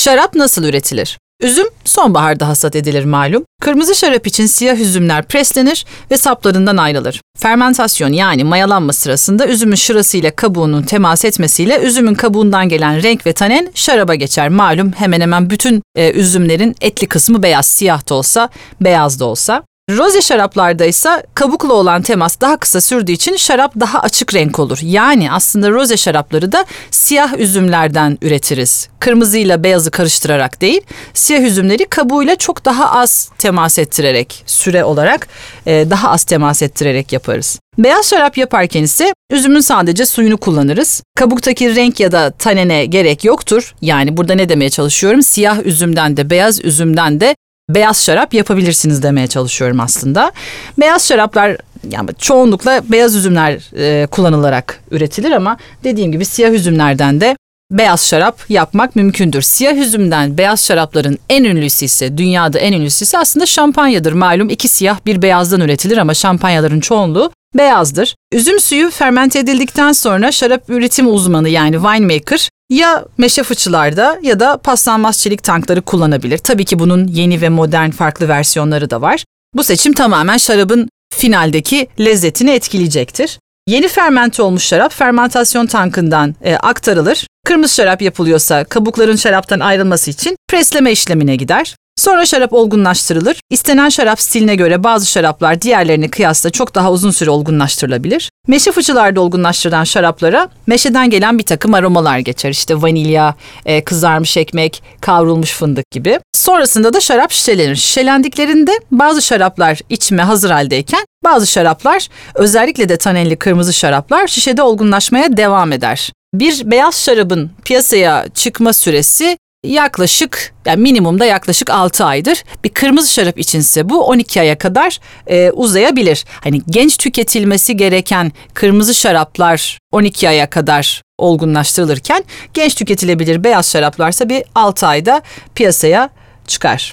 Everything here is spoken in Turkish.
Şarap nasıl üretilir? Üzüm sonbaharda hasat edilir malum. Kırmızı şarap için siyah üzümler preslenir ve saplarından ayrılır. Fermentasyon yani mayalanma sırasında üzümün şırasıyla kabuğunun temas etmesiyle üzümün kabuğundan gelen renk ve tanen şaraba geçer. Malum hemen hemen bütün e, üzümlerin etli kısmı beyaz, siyah da olsa, beyaz da olsa. Roze şaraplarda ise kabukla olan temas daha kısa sürdüğü için şarap daha açık renk olur. Yani aslında roze şarapları da siyah üzümlerden üretiriz. Kırmızıyla beyazı karıştırarak değil, siyah üzümleri kabuğuyla çok daha az temas ettirerek, süre olarak e, daha az temas ettirerek yaparız. Beyaz şarap yaparken ise üzümün sadece suyunu kullanırız. Kabuktaki renk ya da tanene gerek yoktur. Yani burada ne demeye çalışıyorum? Siyah üzümden de beyaz üzümden de beyaz şarap yapabilirsiniz demeye çalışıyorum aslında. Beyaz şaraplar yani çoğunlukla beyaz üzümler e, kullanılarak üretilir ama dediğim gibi siyah üzümlerden de beyaz şarap yapmak mümkündür. Siyah üzümden beyaz şarapların en ünlüsü ise dünyada en ünlüsü ise aslında şampanyadır. Malum iki siyah bir beyazdan üretilir ama şampanyaların çoğunluğu beyazdır. Üzüm suyu fermente edildikten sonra şarap üretim uzmanı yani winemaker ya meşe fıçılarda ya da paslanmaz çelik tankları kullanabilir. Tabii ki bunun yeni ve modern farklı versiyonları da var. Bu seçim tamamen şarabın finaldeki lezzetini etkileyecektir. Yeni fermente olmuş şarap fermentasyon tankından e, aktarılır. Kırmızı şarap yapılıyorsa kabukların şaraptan ayrılması için presleme işlemine gider. Sonra şarap olgunlaştırılır. İstenen şarap stiline göre bazı şaraplar diğerlerine kıyasla çok daha uzun süre olgunlaştırılabilir. Meşe fıçılarda olgunlaştırılan şaraplara meşeden gelen bir takım aromalar geçer. İşte vanilya, e, kızarmış ekmek, kavrulmuş fındık gibi. Sonrasında da şarap şişelenir. Şişelendiklerinde bazı şaraplar içime hazır haldeyken bazı şaraplar özellikle de tanelli kırmızı şaraplar şişede olgunlaşmaya devam eder. Bir beyaz şarabın piyasaya çıkma süresi yaklaşık yani minimumda yaklaşık 6 aydır. Bir kırmızı şarap içinse bu 12 aya kadar e, uzayabilir. Hani genç tüketilmesi gereken kırmızı şaraplar 12 aya kadar olgunlaştırılırken genç tüketilebilir beyaz şaraplarsa bir 6 ayda piyasaya çıkar.